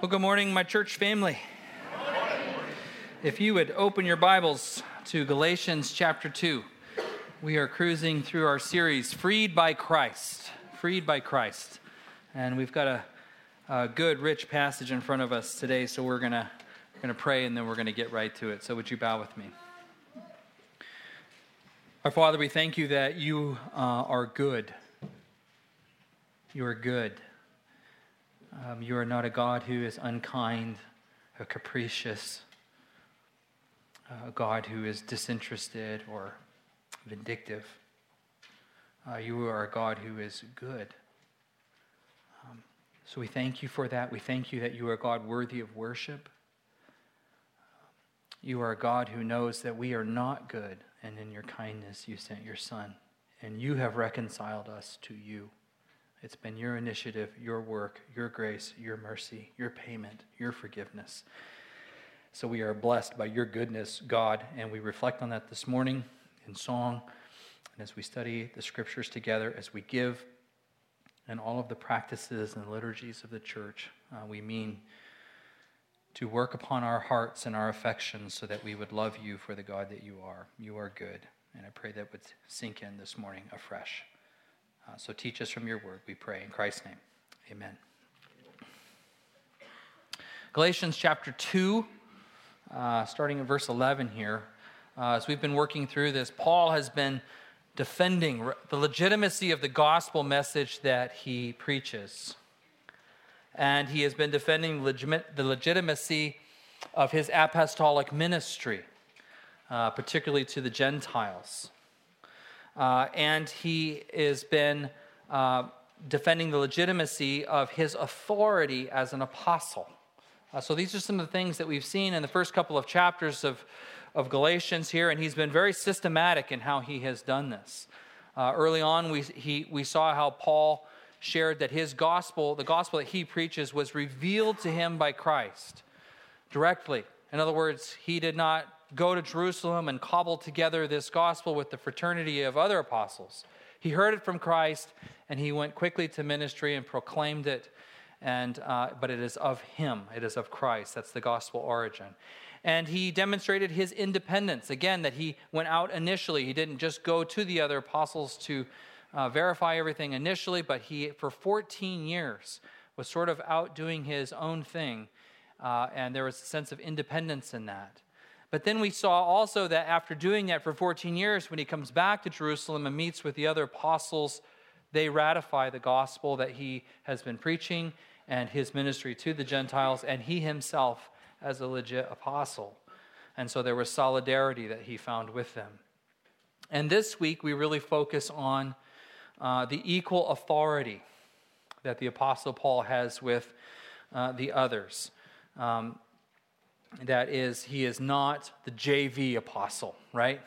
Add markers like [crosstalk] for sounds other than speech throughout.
Well, good morning, my church family. If you would open your Bibles to Galatians chapter 2, we are cruising through our series, Freed by Christ. Freed by Christ. And we've got a, a good, rich passage in front of us today, so we're going to to pray and then we're going to get right to it. So, would you bow with me? Our Father, we thank you that you uh, are good. You are good. Um, you are not a God who is unkind or capricious, a God who is disinterested or vindictive. Uh, you are a God who is good. Um, so we thank you for that. We thank you that you are a God worthy of worship. You are a God who knows that we are not good, and in your kindness you sent your Son, and you have reconciled us to you. It's been your initiative, your work, your grace, your mercy, your payment, your forgiveness. So we are blessed by your goodness, God, and we reflect on that this morning in song and as we study the scriptures together, as we give and all of the practices and liturgies of the church. Uh, we mean to work upon our hearts and our affections so that we would love you for the God that you are. You are good. And I pray that would sink in this morning afresh. Uh, so teach us from your word, we pray. In Christ's name, amen. Galatians chapter 2, uh, starting at verse 11 here. Uh, as we've been working through this, Paul has been defending the legitimacy of the gospel message that he preaches. And he has been defending the legitimacy of his apostolic ministry, uh, particularly to the Gentiles. Uh, and he has been uh, defending the legitimacy of his authority as an apostle. Uh, so these are some of the things that we've seen in the first couple of chapters of, of Galatians here, and he's been very systematic in how he has done this. Uh, early on, we, he, we saw how Paul shared that his gospel, the gospel that he preaches, was revealed to him by Christ directly. In other words, he did not go to Jerusalem and cobble together this gospel with the fraternity of other apostles. He heard it from Christ and he went quickly to ministry and proclaimed it. And, uh, but it is of him, it is of Christ. That's the gospel origin. And he demonstrated his independence. Again, that he went out initially. He didn't just go to the other apostles to uh, verify everything initially, but he, for 14 years, was sort of out doing his own thing. Uh, and there was a sense of independence in that. But then we saw also that after doing that for 14 years, when he comes back to Jerusalem and meets with the other apostles, they ratify the gospel that he has been preaching and his ministry to the Gentiles, and he himself as a legit apostle. And so there was solidarity that he found with them. And this week, we really focus on uh, the equal authority that the Apostle Paul has with uh, the others. Um, that is, he is not the JV apostle, right?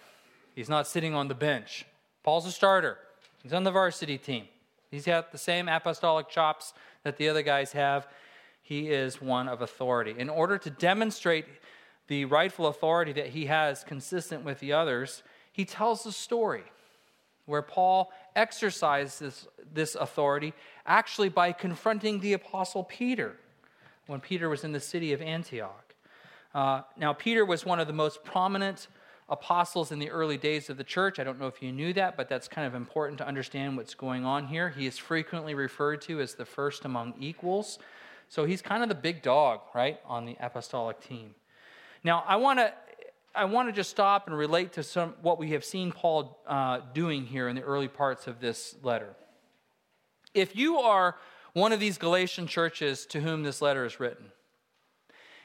He's not sitting on the bench. Paul's a starter, he's on the varsity team. He's got the same apostolic chops that the other guys have. He is one of authority. In order to demonstrate the rightful authority that he has consistent with the others, he tells a story where Paul exercised this, this authority actually by confronting the apostle Peter when Peter was in the city of Antioch. Uh, now, Peter was one of the most prominent apostles in the early days of the church. I don't know if you knew that, but that's kind of important to understand what's going on here. He is frequently referred to as the first among equals. So he's kind of the big dog, right, on the apostolic team. Now, I want to. I want to just stop and relate to some what we have seen Paul uh, doing here in the early parts of this letter. If you are one of these Galatian churches to whom this letter is written,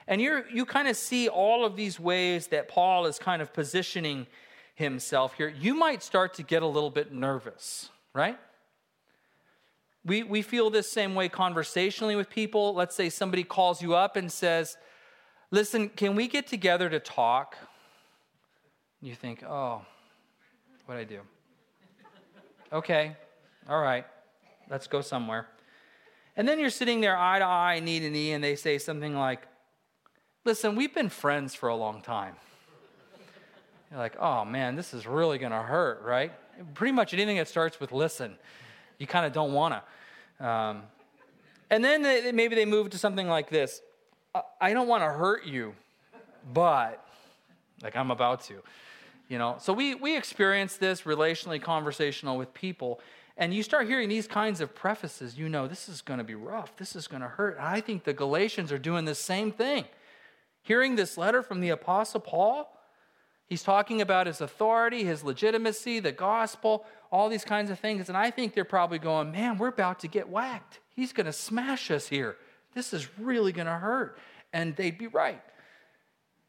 and you you kind of see all of these ways that Paul is kind of positioning himself here. You might start to get a little bit nervous, right? We, we feel this same way conversationally with people. Let's say somebody calls you up and says, Listen, can we get together to talk? You think, Oh, what'd I do? okay, all right, let's go somewhere. And then you're sitting there eye to eye, knee to knee, and they say something like, Listen, we've been friends for a long time. You're like, oh man, this is really going to hurt, right? Pretty much anything that starts with listen, you kind of don't want to. Um, and then they, maybe they move to something like this I don't want to hurt you, but like I'm about to. You know, so we we experience this relationally conversational with people, and you start hearing these kinds of prefaces, you know, this is going to be rough. This is going to hurt. I think the Galatians are doing the same thing. Hearing this letter from the Apostle Paul, he's talking about his authority, his legitimacy, the gospel, all these kinds of things. And I think they're probably going, man, we're about to get whacked. He's going to smash us here. This is really going to hurt. And they'd be right.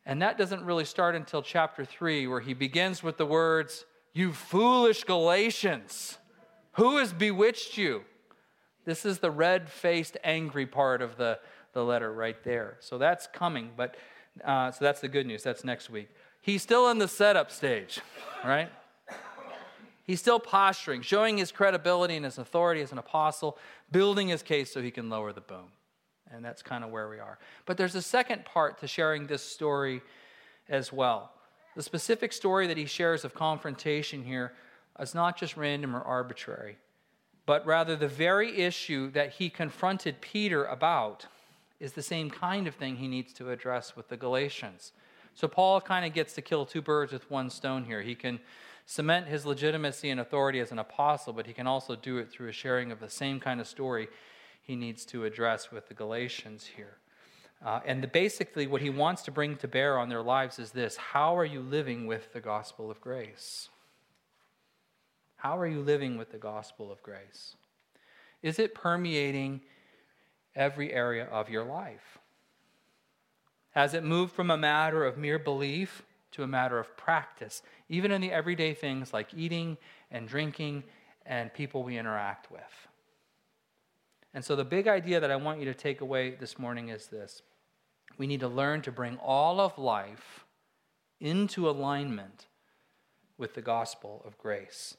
And that doesn't really start until chapter 3, where he begins with the words, You foolish Galatians, who has bewitched you? This is the red faced, angry part of the, the letter right there. So that's coming, but uh, so that's the good news. That's next week. He's still in the setup stage, right? He's still posturing, showing his credibility and his authority as an apostle, building his case so he can lower the boom. And that's kind of where we are. But there's a second part to sharing this story as well. The specific story that he shares of confrontation here is not just random or arbitrary, but rather the very issue that he confronted Peter about is the same kind of thing he needs to address with the Galatians. So Paul kind of gets to kill two birds with one stone here. He can cement his legitimacy and authority as an apostle, but he can also do it through a sharing of the same kind of story he needs to address with the Galatians here. Uh, and the, basically, what he wants to bring to bear on their lives is this How are you living with the gospel of grace? How are you living with the gospel of grace? Is it permeating every area of your life? Has it moved from a matter of mere belief to a matter of practice, even in the everyday things like eating and drinking and people we interact with? And so, the big idea that I want you to take away this morning is this we need to learn to bring all of life into alignment with the gospel of grace.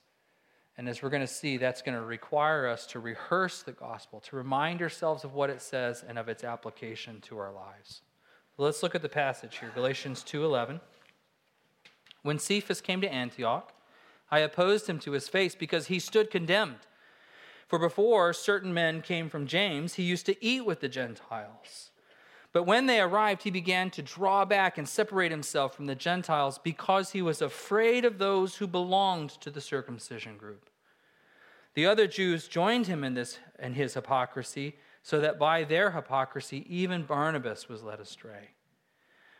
And as we're going to see, that's going to require us to rehearse the gospel, to remind ourselves of what it says and of its application to our lives. Let's look at the passage here, Galatians 2:11. When Cephas came to Antioch, I opposed him to his face because he stood condemned. For before certain men came from James, he used to eat with the Gentiles. But when they arrived, he began to draw back and separate himself from the Gentiles because he was afraid of those who belonged to the circumcision group. The other Jews joined him in this in his hypocrisy, so that by their hypocrisy even Barnabas was led astray.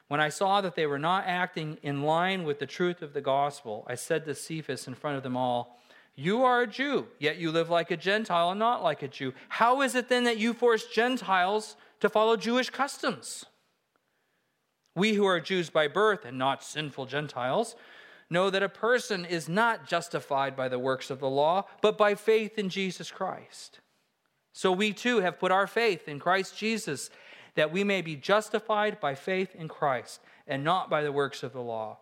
When I saw that they were not acting in line with the truth of the gospel, I said to Cephas in front of them all, You are a Jew, yet you live like a Gentile and not like a Jew. How is it then that you force Gentiles to follow Jewish customs? We who are Jews by birth and not sinful Gentiles know that a person is not justified by the works of the law, but by faith in Jesus Christ. So we too have put our faith in Christ Jesus that we may be justified by faith in Christ and not by the works of the law.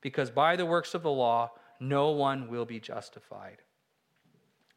Because by the works of the law, no one will be justified.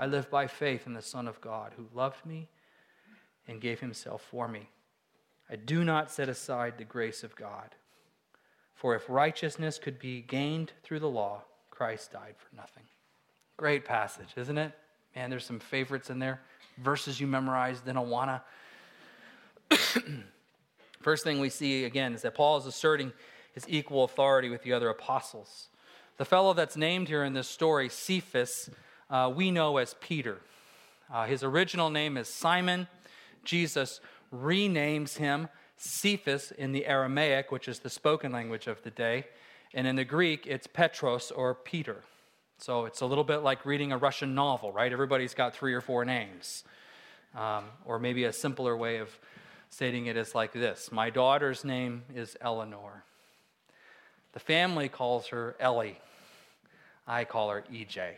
I live by faith in the Son of God, who loved me and gave himself for me. I do not set aside the grace of God. For if righteousness could be gained through the law, Christ died for nothing. Great passage, isn't it? Man, there's some favorites in there, verses you memorized in Awana. [clears throat] First thing we see again is that Paul is asserting his equal authority with the other apostles. The fellow that's named here in this story, Cephas, uh, we know as Peter. Uh, his original name is Simon. Jesus renames him Cephas in the Aramaic, which is the spoken language of the day. And in the Greek, it's Petros or Peter. So it's a little bit like reading a Russian novel, right? Everybody's got three or four names. Um, or maybe a simpler way of stating it is like this My daughter's name is Eleanor. The family calls her Ellie. I call her EJ.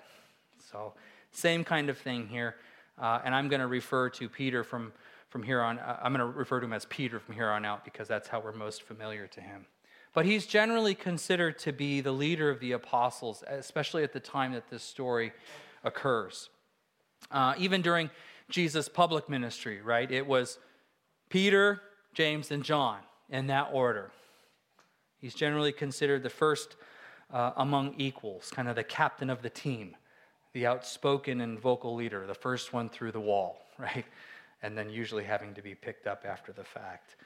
So, same kind of thing here. Uh, and I'm going to refer to Peter from, from here on, uh, I'm going to refer to him as Peter from here on out because that's how we're most familiar to him. But he's generally considered to be the leader of the apostles, especially at the time that this story occurs. Uh, even during Jesus' public ministry, right? It was Peter, James, and John in that order. He's generally considered the first uh, among equals, kind of the captain of the team, the outspoken and vocal leader, the first one through the wall, [laughs] right? And then usually having to be picked up after the fact.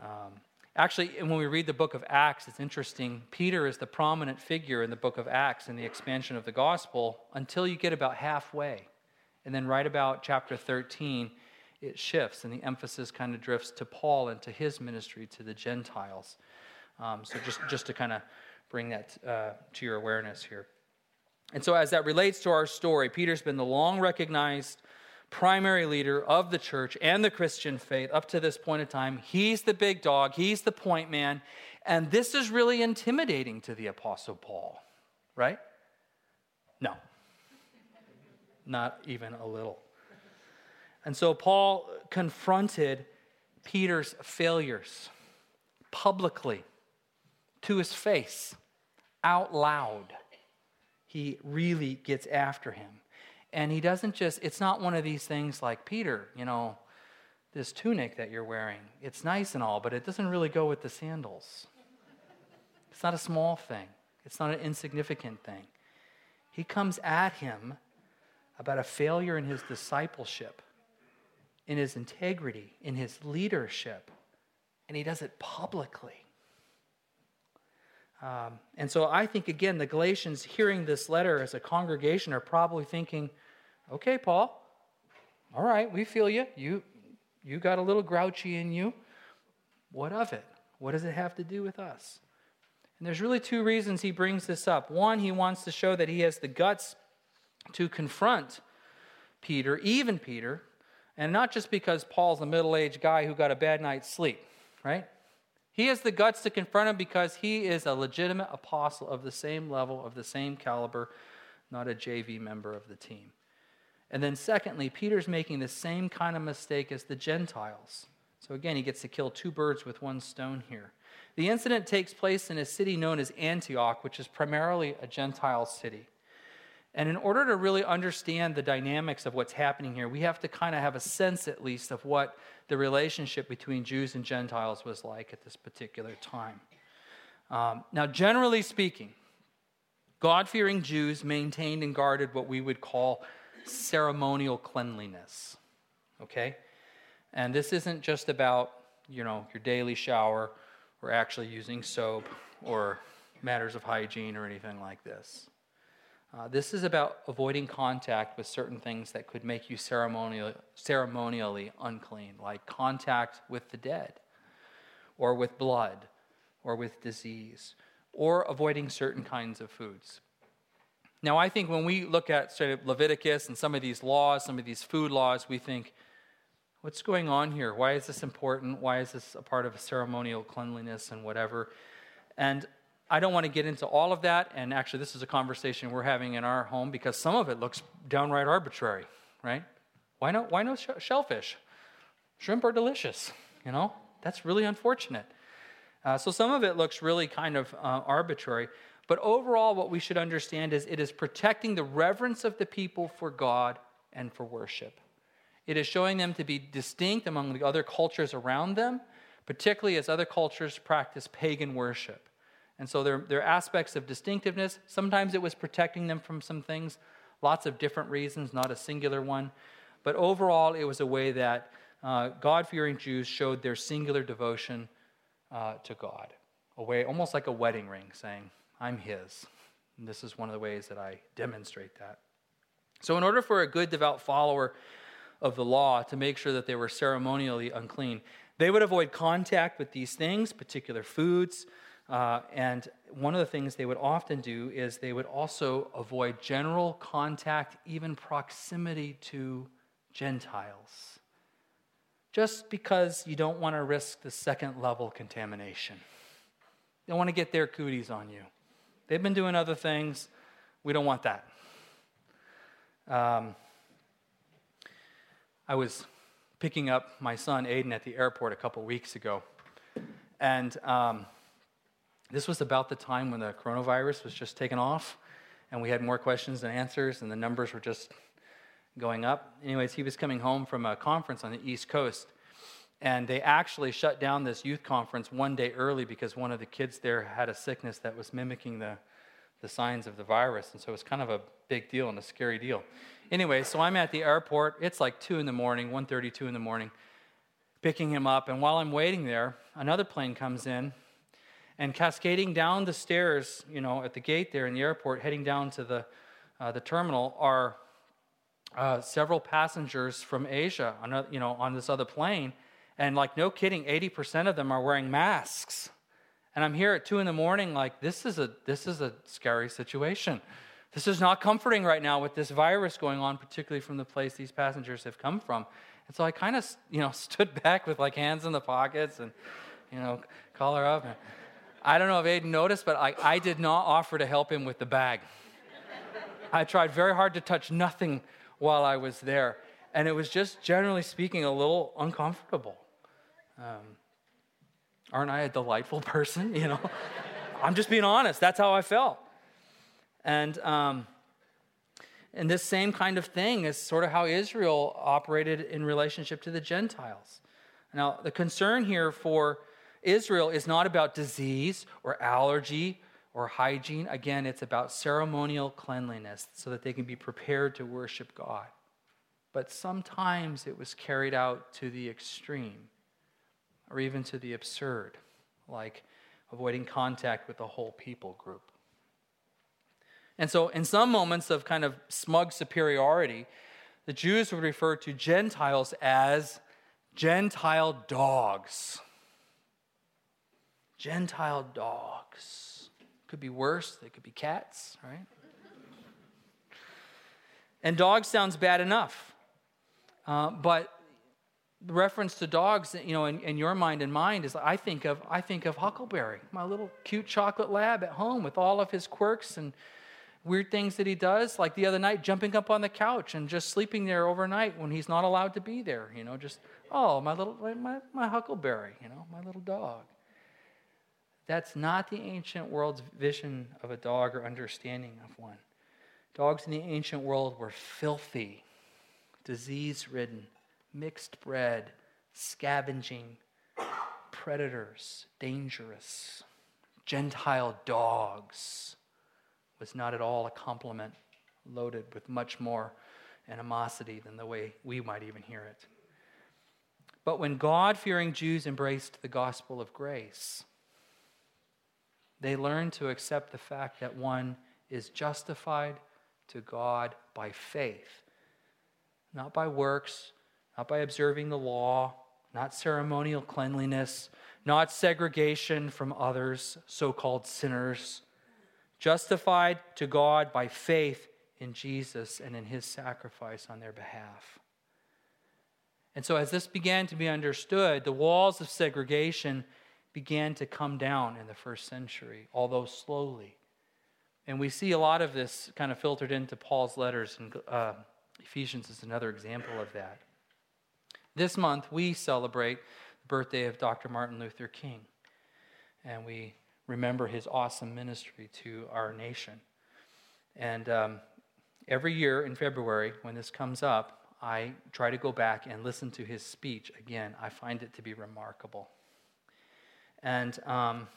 Um, actually, when we read the book of Acts, it's interesting. Peter is the prominent figure in the book of Acts in the expansion of the gospel until you get about halfway. And then, right about chapter 13, it shifts and the emphasis kind of drifts to Paul and to his ministry to the Gentiles. Um, so, just, just to kind of bring that uh, to your awareness here. And so, as that relates to our story, Peter's been the long recognized primary leader of the church and the Christian faith up to this point in time. He's the big dog, he's the point man. And this is really intimidating to the Apostle Paul, right? No, not even a little. And so Paul confronted Peter's failures publicly to his face, out loud. He really gets after him. And he doesn't just, it's not one of these things like, Peter, you know, this tunic that you're wearing, it's nice and all, but it doesn't really go with the sandals. It's not a small thing, it's not an insignificant thing. He comes at him about a failure in his discipleship, in his integrity, in his leadership, and he does it publicly. Um, and so I think, again, the Galatians hearing this letter as a congregation are probably thinking, okay, Paul, all right, we feel you. You, you got a little grouchy in you. What of it? What does it have to do with us? And there's really two reasons he brings this up. One, he wants to show that he has the guts to confront Peter, even Peter, and not just because Paul's a middle aged guy who got a bad night's sleep, right? He has the guts to confront him because he is a legitimate apostle of the same level, of the same caliber, not a JV member of the team. And then, secondly, Peter's making the same kind of mistake as the Gentiles. So, again, he gets to kill two birds with one stone here. The incident takes place in a city known as Antioch, which is primarily a Gentile city. And in order to really understand the dynamics of what's happening here, we have to kind of have a sense, at least, of what the relationship between Jews and Gentiles was like at this particular time. Um, now, generally speaking, God fearing Jews maintained and guarded what we would call ceremonial cleanliness. Okay? And this isn't just about, you know, your daily shower or actually using soap or matters of hygiene or anything like this. Uh, this is about avoiding contact with certain things that could make you ceremonially, ceremonially unclean, like contact with the dead, or with blood, or with disease, or avoiding certain kinds of foods. Now, I think when we look at sort of Leviticus and some of these laws, some of these food laws, we think, what's going on here? Why is this important? Why is this a part of ceremonial cleanliness and whatever? And I don't want to get into all of that. And actually, this is a conversation we're having in our home because some of it looks downright arbitrary, right? Why no, why no shellfish? Shrimp are delicious, you know? That's really unfortunate. Uh, so some of it looks really kind of uh, arbitrary. But overall, what we should understand is it is protecting the reverence of the people for God and for worship. It is showing them to be distinct among the other cultures around them, particularly as other cultures practice pagan worship. And so there, there are aspects of distinctiveness. Sometimes it was protecting them from some things, lots of different reasons, not a singular one. But overall, it was a way that uh, God fearing Jews showed their singular devotion uh, to God. A way, almost like a wedding ring, saying, I'm His. And this is one of the ways that I demonstrate that. So, in order for a good, devout follower of the law to make sure that they were ceremonially unclean, they would avoid contact with these things, particular foods, uh, and one of the things they would often do is they would also avoid general contact, even proximity to Gentiles, just because you don't want to risk the second level contamination. You don't want to get their cooties on you. They've been doing other things. We don't want that. Um, I was picking up my son Aiden at the airport a couple weeks ago, and um, this was about the time when the coronavirus was just taking off, and we had more questions than answers, and the numbers were just going up. Anyways, he was coming home from a conference on the East Coast, and they actually shut down this youth conference one day early because one of the kids there had a sickness that was mimicking the, the signs of the virus. And so it was kind of a big deal and a scary deal. Anyway, so I'm at the airport. It's like 2 in the morning, 1.32 in the morning, picking him up. And while I'm waiting there, another plane comes in and cascading down the stairs, you know, at the gate there in the airport, heading down to the, uh, the terminal, are uh, several passengers from Asia on, a, you know, on this other plane. And like, no kidding, 80% of them are wearing masks. And I'm here at two in the morning, like, this is a, this is a scary situation. This is not comforting right now with this virus going on, particularly from the place these passengers have come from. And so I kind of, you know, [laughs] stood back with like hands in the pockets and, you know, collar up. I don't know if Aiden noticed, but I, I did not offer to help him with the bag. I tried very hard to touch nothing while I was there. And it was just, generally speaking, a little uncomfortable. Um, aren't I a delightful [laughs] person? You know, I'm just being honest. That's how I felt. And, um, and this same kind of thing is sort of how Israel operated in relationship to the Gentiles. Now, the concern here for Israel is not about disease or allergy or hygiene. Again, it's about ceremonial cleanliness so that they can be prepared to worship God. But sometimes it was carried out to the extreme or even to the absurd, like avoiding contact with the whole people group. And so, in some moments of kind of smug superiority, the Jews would refer to Gentiles as Gentile dogs. Gentile dogs. Could be worse, they could be cats, right? And dog sounds bad enough. Uh, but the reference to dogs, you know, in, in, your mind and mind is I think of I think of Huckleberry, my little cute chocolate lab at home with all of his quirks and weird things that he does, like the other night jumping up on the couch and just sleeping there overnight when he's not allowed to be there, you know, just oh, my little my, my Huckleberry, you know, my little dog. That's not the ancient world's vision of a dog or understanding of one. Dogs in the ancient world were filthy, disease ridden, mixed bred, scavenging, predators, dangerous. Gentile dogs was not at all a compliment loaded with much more animosity than the way we might even hear it. But when God fearing Jews embraced the gospel of grace, they learn to accept the fact that one is justified to God by faith, not by works, not by observing the law, not ceremonial cleanliness, not segregation from others, so called sinners. Justified to God by faith in Jesus and in his sacrifice on their behalf. And so, as this began to be understood, the walls of segregation began to come down in the first century, although slowly. And we see a lot of this kind of filtered into Paul's letters, and uh, Ephesians is another example of that. This month, we celebrate the birthday of Dr. Martin Luther King, and we remember his awesome ministry to our nation. And um, every year in February, when this comes up, I try to go back and listen to his speech again. I find it to be remarkable. And um,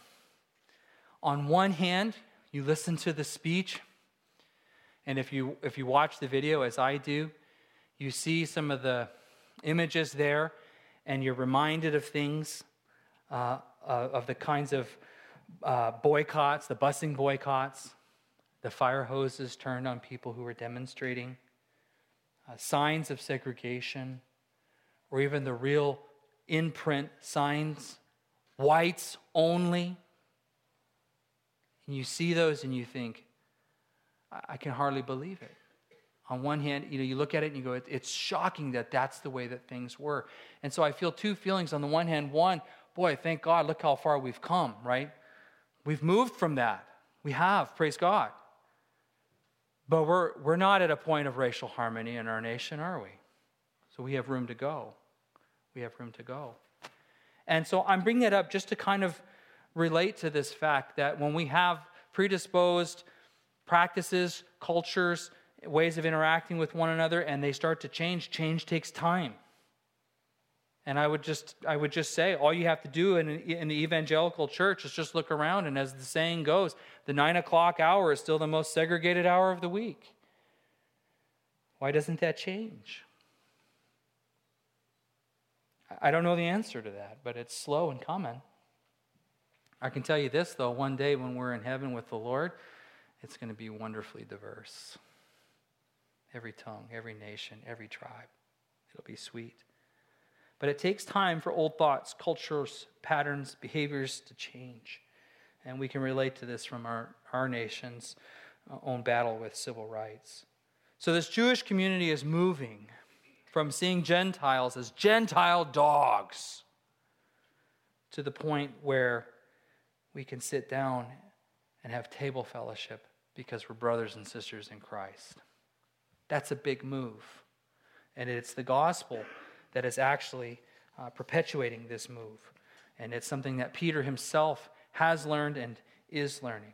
on one hand, you listen to the speech, and if you, if you watch the video as I do, you see some of the images there, and you're reminded of things, uh, uh, of the kinds of uh, boycotts, the busing boycotts, the fire hoses turned on people who were demonstrating, uh, signs of segregation, or even the real in-print signs whites only. And you see those and you think, I can hardly believe it. On one hand, you know, you look at it and you go, it's shocking that that's the way that things were. And so I feel two feelings. On the one hand, one, boy, thank God, look how far we've come, right? We've moved from that. We have, praise God. But we're, we're not at a point of racial harmony in our nation, are we? So we have room to go. We have room to go. And so I'm bringing that up just to kind of relate to this fact that when we have predisposed practices, cultures, ways of interacting with one another, and they start to change, change takes time. And I would just, I would just say, all you have to do in, in the evangelical church is just look around, and as the saying goes, the nine o'clock hour is still the most segregated hour of the week. Why doesn't that change? I don't know the answer to that, but it's slow and common. I can tell you this, though one day when we're in heaven with the Lord, it's going to be wonderfully diverse. Every tongue, every nation, every tribe. It'll be sweet. But it takes time for old thoughts, cultures, patterns, behaviors to change. And we can relate to this from our, our nation's uh, own battle with civil rights. So, this Jewish community is moving from seeing Gentiles as Gentile dogs to the point where we can sit down and have table fellowship because we're brothers and sisters in Christ. That's a big move. And it's the gospel that is actually uh, perpetuating this move. And it's something that Peter himself has learned and is learning.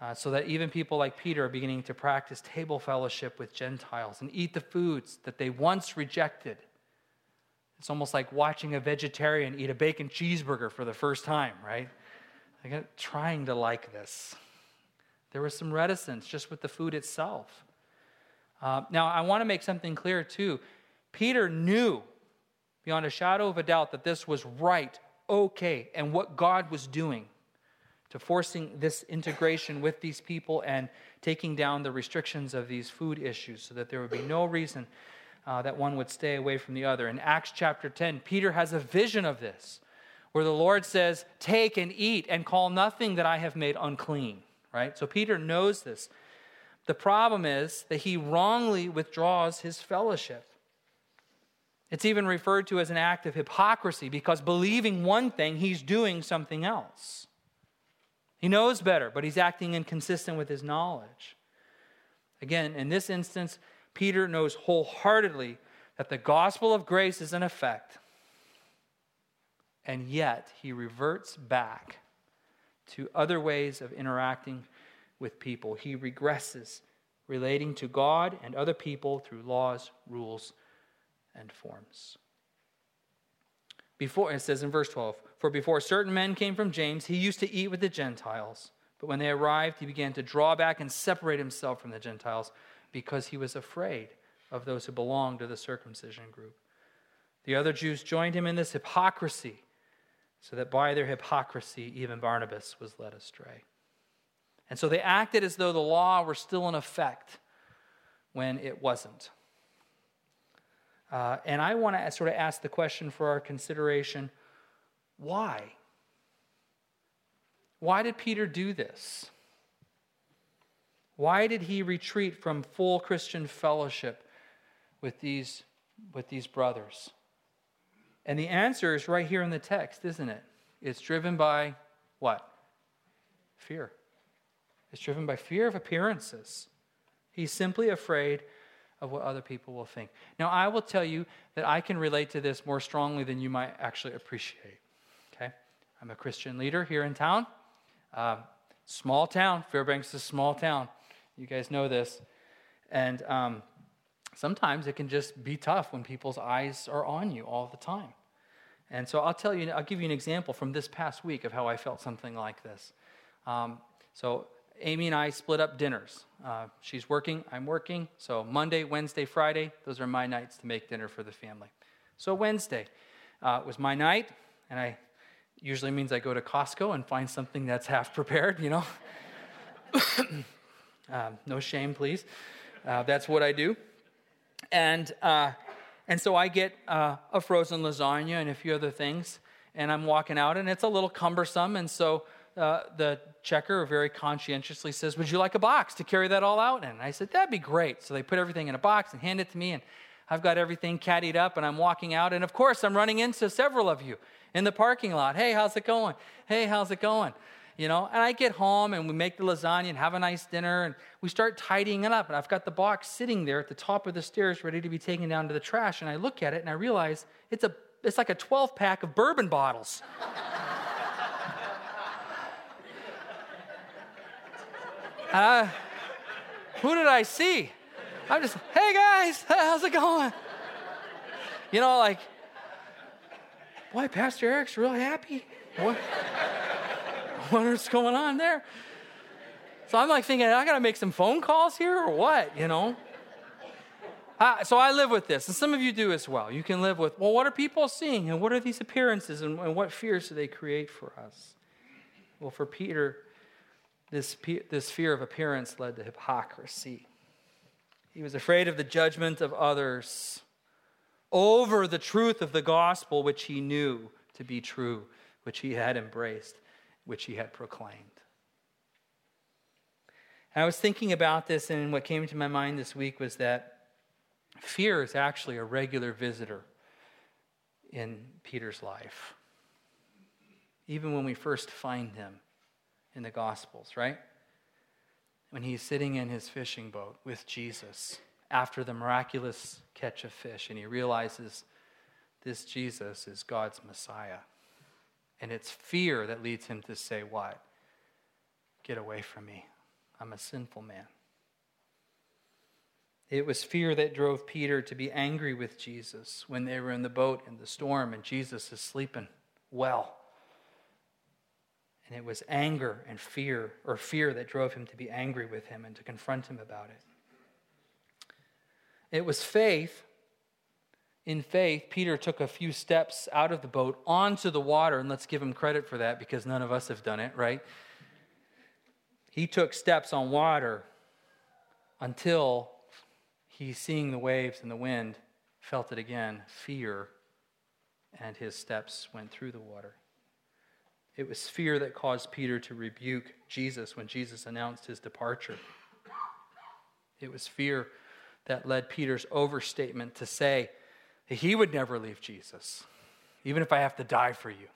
Uh, so that even people like Peter are beginning to practice table fellowship with Gentiles and eat the foods that they once rejected. It's almost like watching a vegetarian eat a bacon cheeseburger for the first time, right? Like trying to like this. There was some reticence just with the food itself. Uh, now, I want to make something clear too. Peter knew beyond a shadow of a doubt that this was right, okay, and what God was doing to forcing this integration with these people and taking down the restrictions of these food issues so that there would be no reason uh, that one would stay away from the other. In Acts chapter 10, Peter has a vision of this where the Lord says, Take and eat and call nothing that I have made unclean, right? So Peter knows this. The problem is that he wrongly withdraws his fellowship. It's even referred to as an act of hypocrisy because believing one thing, he's doing something else. He knows better, but he's acting inconsistent with his knowledge. Again, in this instance, Peter knows wholeheartedly that the gospel of grace is in effect, and yet he reverts back to other ways of interacting with people. He regresses relating to God and other people through laws, rules, and forms. Before, it says in verse 12, for before certain men came from James, he used to eat with the Gentiles. But when they arrived, he began to draw back and separate himself from the Gentiles because he was afraid of those who belonged to the circumcision group. The other Jews joined him in this hypocrisy, so that by their hypocrisy, even Barnabas was led astray. And so they acted as though the law were still in effect when it wasn't. Uh, and I want to sort of ask the question for our consideration why? Why did Peter do this? Why did he retreat from full Christian fellowship with these, with these brothers? And the answer is right here in the text, isn't it? It's driven by what? Fear. It's driven by fear of appearances. He's simply afraid of what other people will think. Now, I will tell you that I can relate to this more strongly than you might actually appreciate. I'm a Christian leader here in town. Uh, small town. Fairbanks is a small town. You guys know this. And um, sometimes it can just be tough when people's eyes are on you all the time. And so I'll tell you, I'll give you an example from this past week of how I felt something like this. Um, so Amy and I split up dinners. Uh, she's working, I'm working. So Monday, Wednesday, Friday, those are my nights to make dinner for the family. So Wednesday uh, was my night, and I usually means I go to Costco and find something that's half prepared, you know. [coughs] um, no shame, please. Uh, that's what I do. And, uh, and so I get uh, a frozen lasagna and a few other things, and I'm walking out, and it's a little cumbersome, and so uh, the checker very conscientiously says, Would you like a box to carry that all out in? And I said, That'd be great. So they put everything in a box and hand it to me, and I've got everything caddied up and I'm walking out. And of course, I'm running into several of you in the parking lot. Hey, how's it going? Hey, how's it going? You know, and I get home and we make the lasagna and have a nice dinner and we start tidying it up. And I've got the box sitting there at the top of the stairs ready to be taken down to the trash. And I look at it and I realize it's, a, it's like a 12 pack of bourbon bottles. [laughs] uh, who did I see? I'm just, hey guys, [laughs] how's it going? You know, like, boy, Pastor Eric's real happy. What? [laughs] What's going on there? So I'm like thinking, I got to make some phone calls here or what, you know? Uh, so I live with this, and some of you do as well. You can live with, well, what are people seeing, and what are these appearances, and, and what fears do they create for us? Well, for Peter, this, this fear of appearance led to hypocrisy. He was afraid of the judgment of others over the truth of the gospel, which he knew to be true, which he had embraced, which he had proclaimed. I was thinking about this, and what came to my mind this week was that fear is actually a regular visitor in Peter's life. Even when we first find him in the Gospels, right? When he's sitting in his fishing boat with Jesus after the miraculous catch of fish, and he realizes this Jesus is God's Messiah. And it's fear that leads him to say, What? Get away from me. I'm a sinful man. It was fear that drove Peter to be angry with Jesus when they were in the boat in the storm and Jesus is sleeping well. And it was anger and fear, or fear, that drove him to be angry with him and to confront him about it. It was faith. In faith, Peter took a few steps out of the boat onto the water, and let's give him credit for that because none of us have done it, right? He took steps on water until he, seeing the waves and the wind, felt it again fear, and his steps went through the water. It was fear that caused Peter to rebuke Jesus when Jesus announced his departure. It was fear that led Peter's overstatement to say that he would never leave Jesus, even if I have to die for you.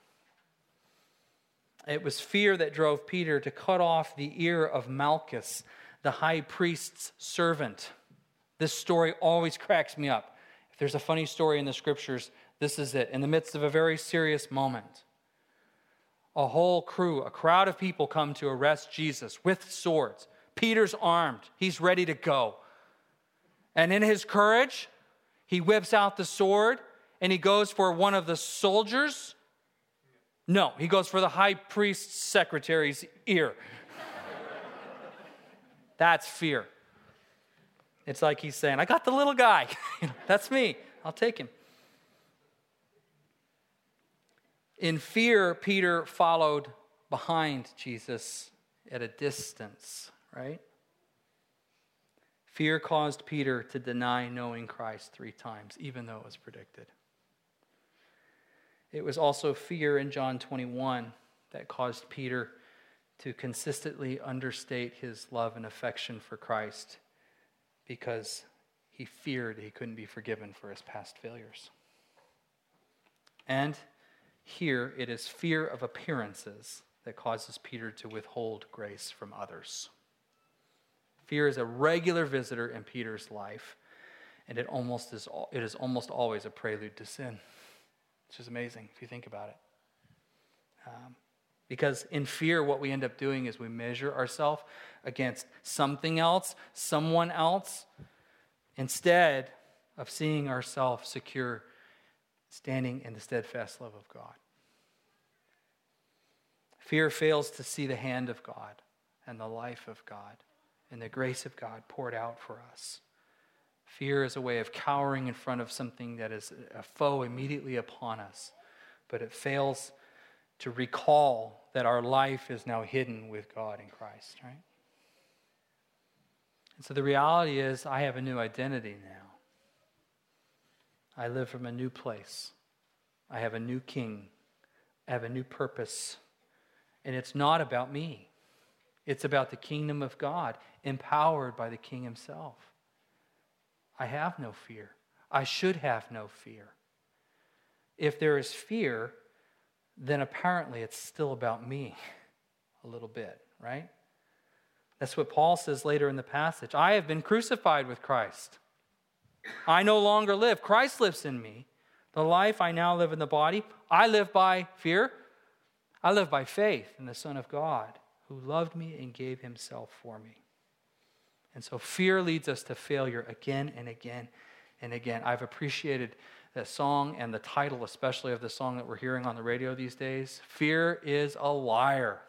It was fear that drove Peter to cut off the ear of Malchus, the high priest's servant this story always cracks me up. If there's a funny story in the scriptures, this is it. In the midst of a very serious moment, a whole crew, a crowd of people come to arrest Jesus with swords. Peter's armed, he's ready to go. And in his courage, he whips out the sword and he goes for one of the soldiers. No, he goes for the high priest's secretary's ear. [laughs] That's fear. It's like he's saying, I got the little guy. [laughs] That's me. I'll take him. In fear, Peter followed behind Jesus at a distance, right? Fear caused Peter to deny knowing Christ three times, even though it was predicted. It was also fear in John 21 that caused Peter to consistently understate his love and affection for Christ because he feared he couldn't be forgiven for his past failures. And here it is fear of appearances that causes Peter to withhold grace from others. Fear is a regular visitor in Peter's life, and it almost is it is almost always a prelude to sin. It's just amazing if you think about it. Um, because in fear, what we end up doing is we measure ourselves against something else, someone else, instead of seeing ourselves secure, standing in the steadfast love of God. Fear fails to see the hand of God and the life of God and the grace of God poured out for us. Fear is a way of cowering in front of something that is a foe immediately upon us, but it fails to recall that our life is now hidden with God in Christ, right? And so the reality is, I have a new identity now. I live from a new place. I have a new king. I have a new purpose. And it's not about me, it's about the kingdom of God, empowered by the king himself. I have no fear. I should have no fear. If there is fear, then apparently it's still about me [laughs] a little bit, right? That's what Paul says later in the passage. I have been crucified with Christ. I no longer live. Christ lives in me. The life I now live in the body, I live by fear. I live by faith in the Son of God who loved me and gave himself for me. And so fear leads us to failure again and again and again. I've appreciated that song and the title, especially of the song that we're hearing on the radio these days. Fear is a liar.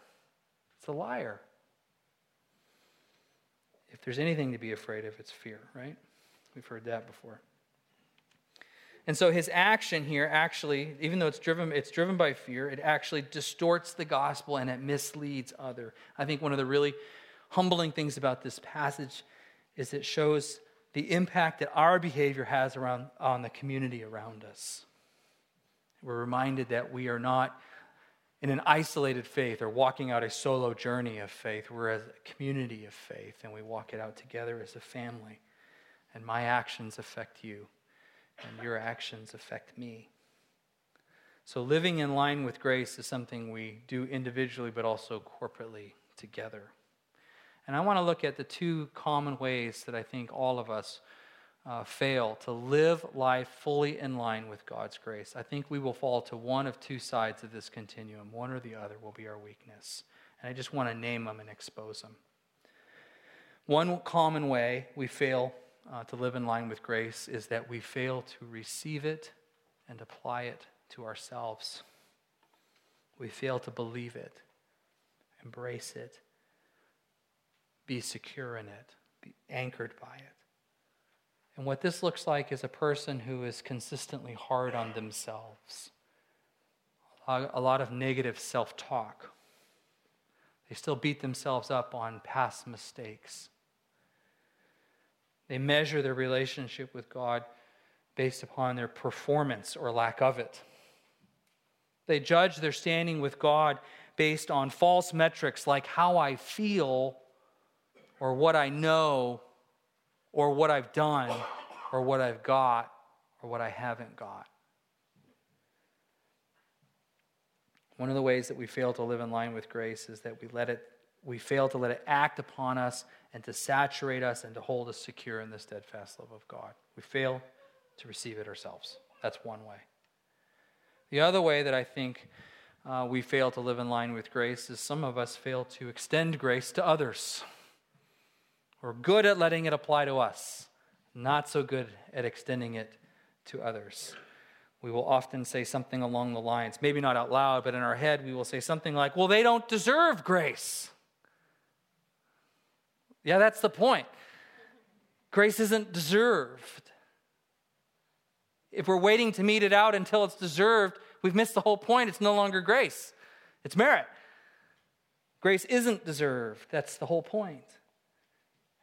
It's a liar. If there's anything to be afraid of, it's fear, right? We've heard that before. And so his action here actually, even though it's driven, it's driven by fear, it actually distorts the gospel and it misleads other. I think one of the really humbling things about this passage is it shows the impact that our behavior has around on the community around us. We're reminded that we are not in an isolated faith or walking out a solo journey of faith. We're a community of faith and we walk it out together as a family. And my actions affect you and your actions affect me. So, living in line with grace is something we do individually, but also corporately together. And I want to look at the two common ways that I think all of us uh, fail to live life fully in line with God's grace. I think we will fall to one of two sides of this continuum. One or the other will be our weakness. And I just want to name them and expose them. One common way we fail uh, to live in line with grace is that we fail to receive it and apply it to ourselves. We fail to believe it, embrace it, be secure in it, be anchored by it. And what this looks like is a person who is consistently hard on themselves, a lot of negative self talk. They still beat themselves up on past mistakes. They measure their relationship with God based upon their performance or lack of it. They judge their standing with God based on false metrics like how I feel or what I know or what I've done or what I've got or what I haven't got. One of the ways that we fail to live in line with grace is that we let it we fail to let it act upon us and to saturate us and to hold us secure in the steadfast love of God. We fail to receive it ourselves. That's one way. The other way that I think uh, we fail to live in line with grace is some of us fail to extend grace to others. We're good at letting it apply to us, not so good at extending it to others. We will often say something along the lines, maybe not out loud, but in our head, we will say something like, Well, they don't deserve grace. Yeah, that's the point. Grace isn't deserved. If we're waiting to mete it out until it's deserved, we've missed the whole point. It's no longer grace, it's merit. Grace isn't deserved. That's the whole point.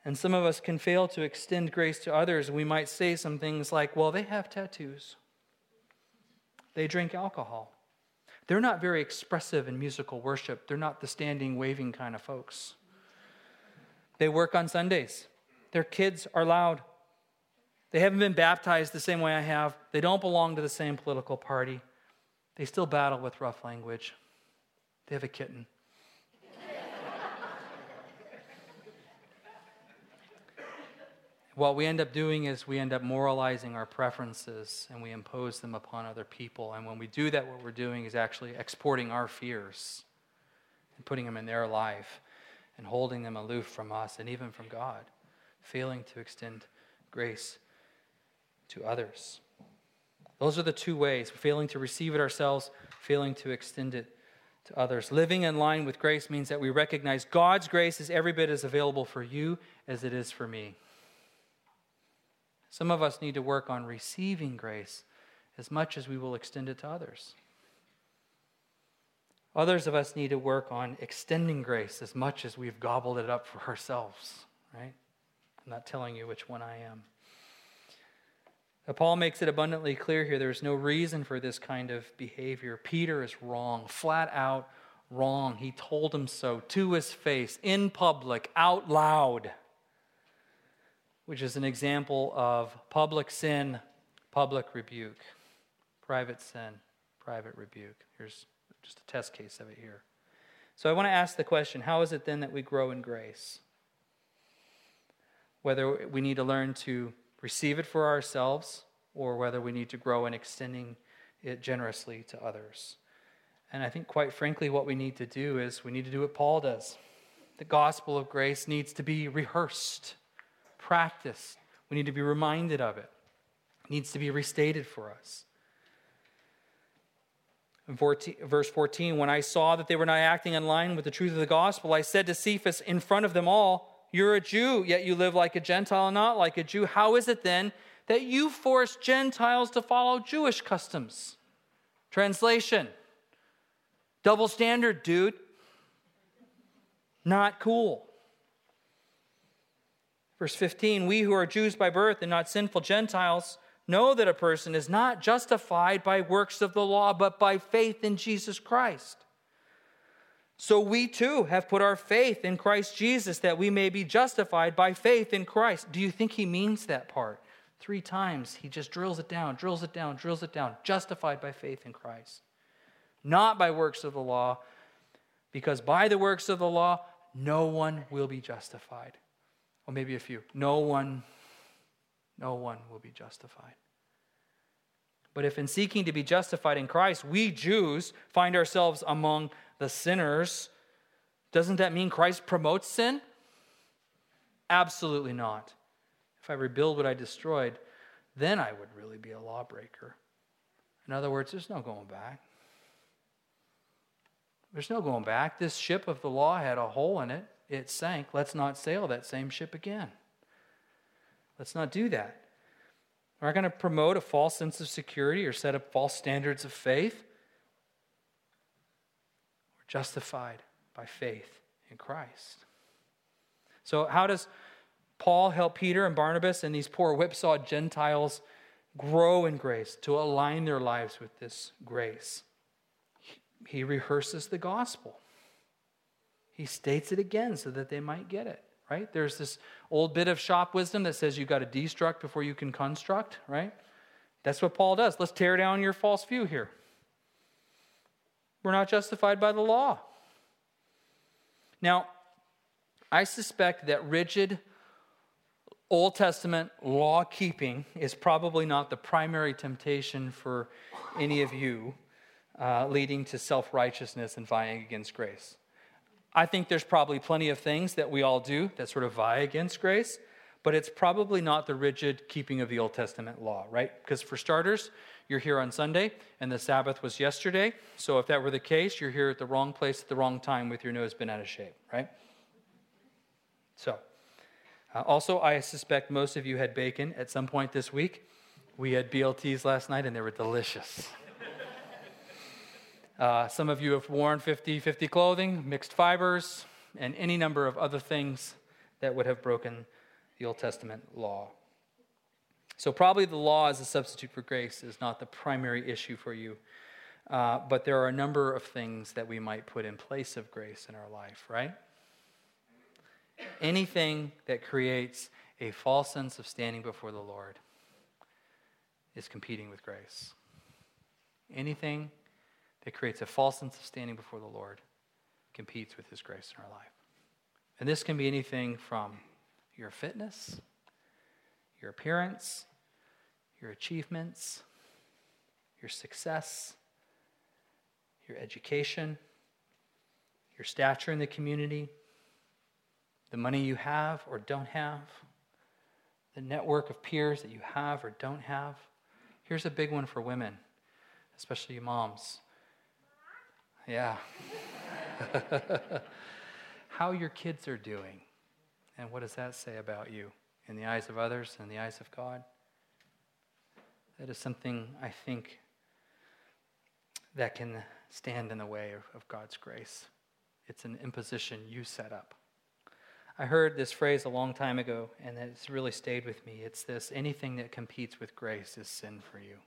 And some of us can fail to extend grace to others. We might say some things like, well, they have tattoos, they drink alcohol. They're not very expressive in musical worship. They're not the standing, waving kind of folks. They work on Sundays. Their kids are loud. They haven't been baptized the same way I have. They don't belong to the same political party. They still battle with rough language. They have a kitten. what we end up doing is we end up moralizing our preferences and we impose them upon other people. And when we do that, what we're doing is actually exporting our fears and putting them in their life and holding them aloof from us and even from God, failing to extend grace to others. Those are the two ways failing to receive it ourselves, failing to extend it to others. Living in line with grace means that we recognize God's grace is every bit as available for you as it is for me. Some of us need to work on receiving grace as much as we will extend it to others. Others of us need to work on extending grace as much as we've gobbled it up for ourselves, right? I'm not telling you which one I am. Paul makes it abundantly clear here there's no reason for this kind of behavior. Peter is wrong, flat out wrong. He told him so to his face, in public, out loud, which is an example of public sin, public rebuke, private sin, private rebuke. Here's just a test case of it here. So I want to ask the question how is it then that we grow in grace? Whether we need to learn to receive it for ourselves or whether we need to grow in extending it generously to others. And I think, quite frankly, what we need to do is we need to do what Paul does. The gospel of grace needs to be rehearsed, practiced. We need to be reminded of it. It needs to be restated for us. In 14, verse 14, when I saw that they were not acting in line with the truth of the gospel, I said to Cephas in front of them all, You're a Jew, yet you live like a Gentile, not like a Jew. How is it then that you force Gentiles to follow Jewish customs? Translation Double standard, dude. Not cool. Verse 15 We who are Jews by birth and not sinful Gentiles know that a person is not justified by works of the law, but by faith in Jesus Christ. So we too have put our faith in Christ Jesus that we may be justified by faith in Christ. Do you think he means that part? Three times he just drills it down, drills it down, drills it down. Justified by faith in Christ. Not by works of the law, because by the works of the law, no one will be justified. Or maybe a few. No one no one will be justified. But if in seeking to be justified in Christ, we Jews find ourselves among the sinners, doesn't that mean Christ promotes sin? Absolutely not. If I rebuild what I destroyed, then I would really be a lawbreaker. In other words, there's no going back. There's no going back. This ship of the law had a hole in it, it sank. Let's not sail that same ship again. Let's not do that. We're not going to promote a false sense of security or set up false standards of faith. We're justified by faith in Christ. So, how does Paul help Peter and Barnabas and these poor whipsaw Gentiles grow in grace to align their lives with this grace? He rehearses the gospel, he states it again so that they might get it right? There's this old bit of shop wisdom that says you've got to destruct before you can construct, right? That's what Paul does. Let's tear down your false view here. We're not justified by the law. Now, I suspect that rigid Old Testament law keeping is probably not the primary temptation for any of you, uh, leading to self righteousness and vying against grace. I think there's probably plenty of things that we all do that sort of vie against grace, but it's probably not the rigid keeping of the Old Testament law, right? Because for starters, you're here on Sunday and the Sabbath was yesterday. So if that were the case, you're here at the wrong place at the wrong time with your nose been out of shape, right? So, uh, also, I suspect most of you had bacon at some point this week. We had BLTs last night and they were delicious. Uh, some of you have worn 50 50 clothing, mixed fibers, and any number of other things that would have broken the Old Testament law. So, probably the law as a substitute for grace is not the primary issue for you, uh, but there are a number of things that we might put in place of grace in our life, right? Anything that creates a false sense of standing before the Lord is competing with grace. Anything it creates a false sense of standing before the Lord, competes with His grace in our life. And this can be anything from your fitness, your appearance, your achievements, your success, your education, your stature in the community, the money you have or don't have, the network of peers that you have or don't have. Here's a big one for women, especially you moms yeah. [laughs] How your kids are doing. And what does that say about you in the eyes of others and the eyes of God? That is something I think that can stand in the way of, of God's grace. It's an imposition you set up. I heard this phrase a long time ago, and it's really stayed with me. It's this anything that competes with grace is sin for you.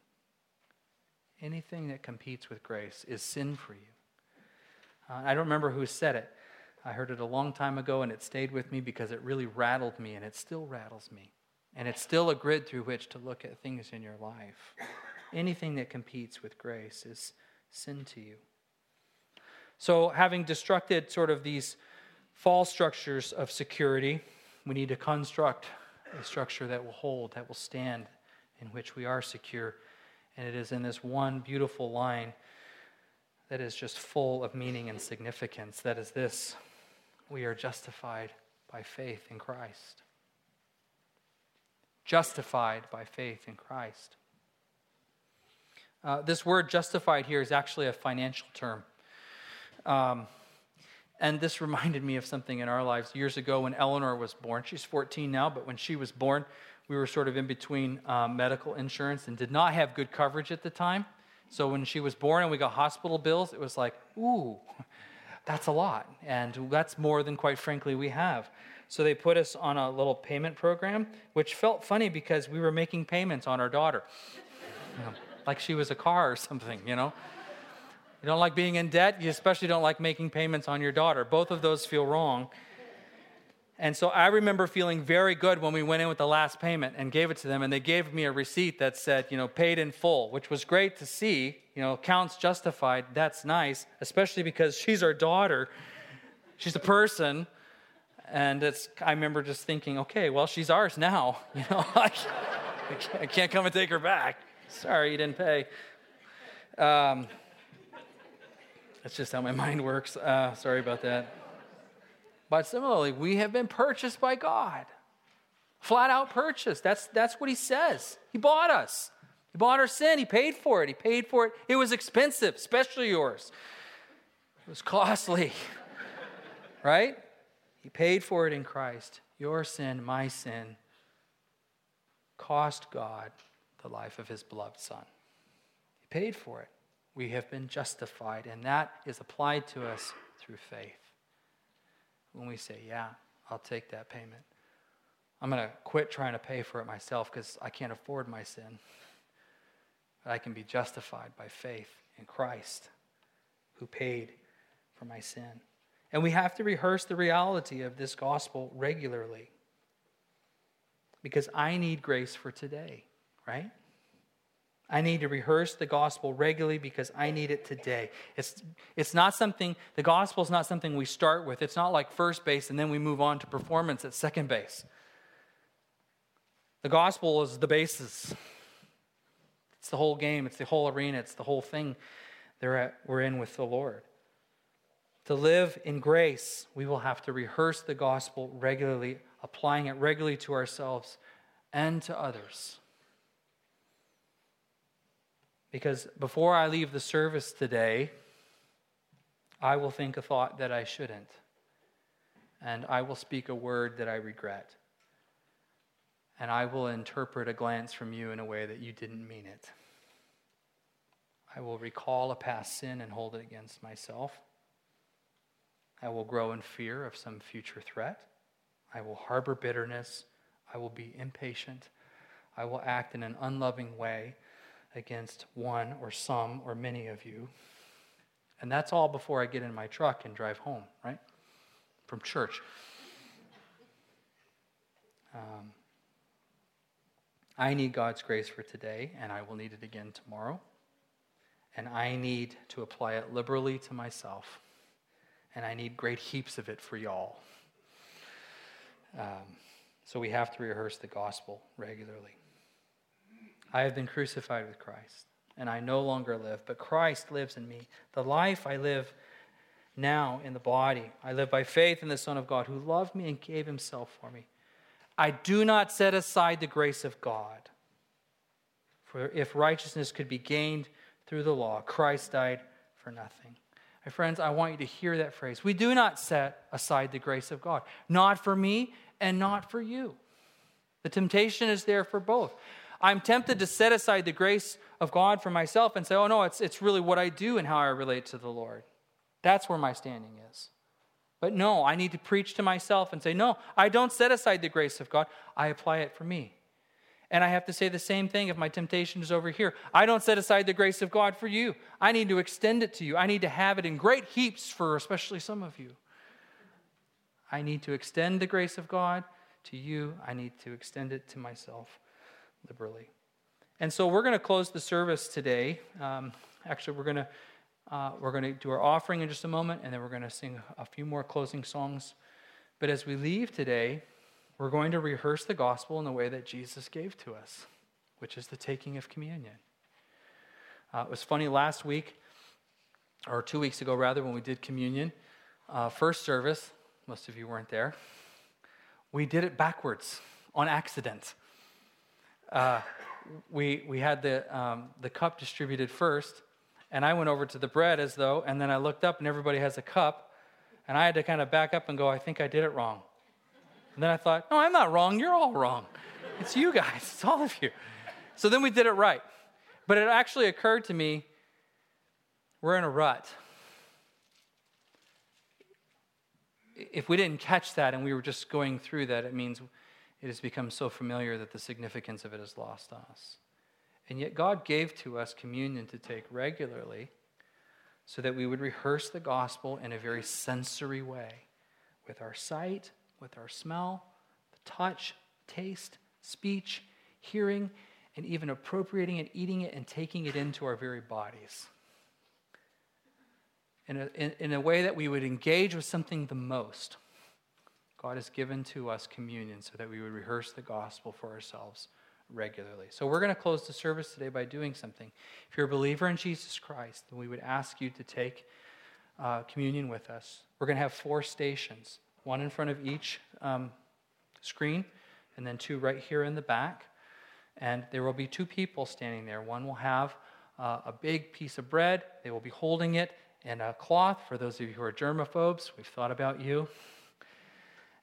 Anything that competes with grace is sin for you. Uh, I don't remember who said it. I heard it a long time ago and it stayed with me because it really rattled me and it still rattles me. And it's still a grid through which to look at things in your life. Anything that competes with grace is sin to you. So, having destructed sort of these false structures of security, we need to construct a structure that will hold, that will stand, in which we are secure. And it is in this one beautiful line that is just full of meaning and significance. That is this we are justified by faith in Christ. Justified by faith in Christ. Uh, this word justified here is actually a financial term. Um, and this reminded me of something in our lives years ago when Eleanor was born. She's 14 now, but when she was born, we were sort of in between um, medical insurance and did not have good coverage at the time. So when she was born and we got hospital bills, it was like, ooh, that's a lot. And that's more than, quite frankly, we have. So they put us on a little payment program, which felt funny because we were making payments on our daughter. You know, like she was a car or something, you know? You don't like being in debt, you especially don't like making payments on your daughter. Both of those feel wrong. And so I remember feeling very good when we went in with the last payment and gave it to them, and they gave me a receipt that said, you know, paid in full, which was great to see. You know, accounts justified. That's nice, especially because she's our daughter. She's a person. And it's, I remember just thinking, okay, well, she's ours now. [laughs] You know, I, I can't come and take her back. Sorry, you didn't pay. Um, that's just how my mind works. Uh, sorry about that. But similarly, we have been purchased by God. Flat out purchased. That's, that's what he says. He bought us. He bought our sin. He paid for it. He paid for it. It was expensive, especially yours. It was costly, [laughs] right? He paid for it in Christ. Your sin, my sin, cost God the life of his beloved Son. He paid for it. We have been justified, and that is applied to us through faith when we say, Yeah, I'll take that payment. I'm going to quit trying to pay for it myself because I can't afford my sin. But I can be justified by faith in Christ who paid for my sin. And we have to rehearse the reality of this gospel regularly because I need grace for today, right? I need to rehearse the gospel regularly because I need it today. It's, it's not something, the gospel is not something we start with. It's not like first base and then we move on to performance at second base. The gospel is the basis, it's the whole game, it's the whole arena, it's the whole thing at, we're in with the Lord. To live in grace, we will have to rehearse the gospel regularly, applying it regularly to ourselves and to others. Because before I leave the service today, I will think a thought that I shouldn't. And I will speak a word that I regret. And I will interpret a glance from you in a way that you didn't mean it. I will recall a past sin and hold it against myself. I will grow in fear of some future threat. I will harbor bitterness. I will be impatient. I will act in an unloving way against one or some or many of you. And that's all before I get in my truck and drive home, right? From church. Um, I need God's grace for today, and I will need it again tomorrow. And I need to apply it liberally to myself. And I need great heaps of it for y'all. Um, so we have to rehearse the gospel regularly. I have been crucified with Christ, and I no longer live, but Christ lives in me. The life I live now in the body, I live by faith in the Son of God who loved me and gave himself for me. I do not set aside the grace of God. For if righteousness could be gained through the law, Christ died for nothing. My friends, I want you to hear that phrase. We do not set aside the grace of God, not for me and not for you. The temptation is there for both. I'm tempted to set aside the grace of God for myself and say, oh, no, it's, it's really what I do and how I relate to the Lord. That's where my standing is. But no, I need to preach to myself and say, no, I don't set aside the grace of God. I apply it for me. And I have to say the same thing if my temptation is over here. I don't set aside the grace of God for you. I need to extend it to you. I need to have it in great heaps for especially some of you. I need to extend the grace of God to you. I need to extend it to myself liberally. And so we're going to close the service today. Um, actually, we're going to uh, we're going to do our offering in just a moment, and then we're going to sing a few more closing songs. But as we leave today, we're going to rehearse the gospel in the way that Jesus gave to us, which is the taking of communion. Uh, it was funny last week. or two weeks ago rather, when we did communion, uh, first service, most of you weren't there, we did it backwards on accident. Uh, we, we had the, um, the cup distributed first, and I went over to the bread as though, and then I looked up and everybody has a cup, and I had to kind of back up and go, I think I did it wrong. And then I thought, no, I'm not wrong. You're all wrong. It's you guys, it's all of you. So then we did it right. But it actually occurred to me we're in a rut. If we didn't catch that and we were just going through that, it means it has become so familiar that the significance of it is lost on us. And yet, God gave to us communion to take regularly so that we would rehearse the gospel in a very sensory way with our sight, with our smell, the touch, taste, speech, hearing, and even appropriating it, eating it, and taking it into our very bodies. In a, in, in a way that we would engage with something the most. God has given to us communion so that we would rehearse the gospel for ourselves regularly. So we're going to close the service today by doing something. If you're a believer in Jesus Christ, then we would ask you to take uh, communion with us. We're going to have four stations one in front of each um, screen, and then two right here in the back. And there will be two people standing there. One will have uh, a big piece of bread, they will be holding it in a cloth. For those of you who are germaphobes, we've thought about you.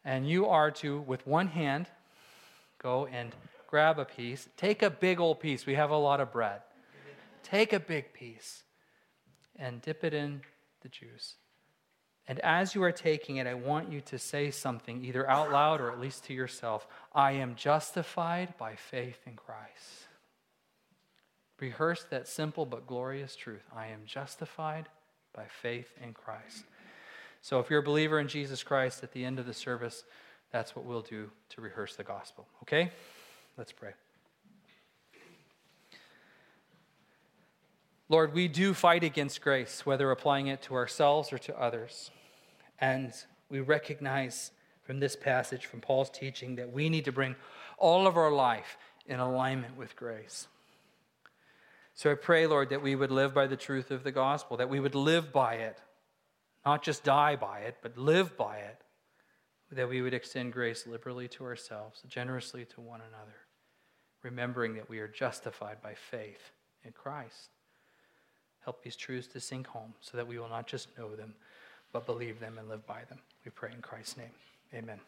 And you are to, with one hand, go and grab a piece. Take a big old piece. We have a lot of bread. Take a big piece and dip it in the juice. And as you are taking it, I want you to say something, either out loud or at least to yourself I am justified by faith in Christ. Rehearse that simple but glorious truth I am justified by faith in Christ. So if you're a believer in Jesus Christ at the end of the service, that's what we'll do to rehearse the gospel. Okay? Let's pray. Lord, we do fight against grace, whether applying it to ourselves or to others. And we recognize from this passage, from Paul's teaching, that we need to bring all of our life in alignment with grace. So I pray, Lord, that we would live by the truth of the gospel, that we would live by it, not just die by it, but live by it, that we would extend grace liberally to ourselves, generously to one another remembering that we are justified by faith in Christ. Help these truths to sink home so that we will not just know them, but believe them and live by them. We pray in Christ's name. Amen.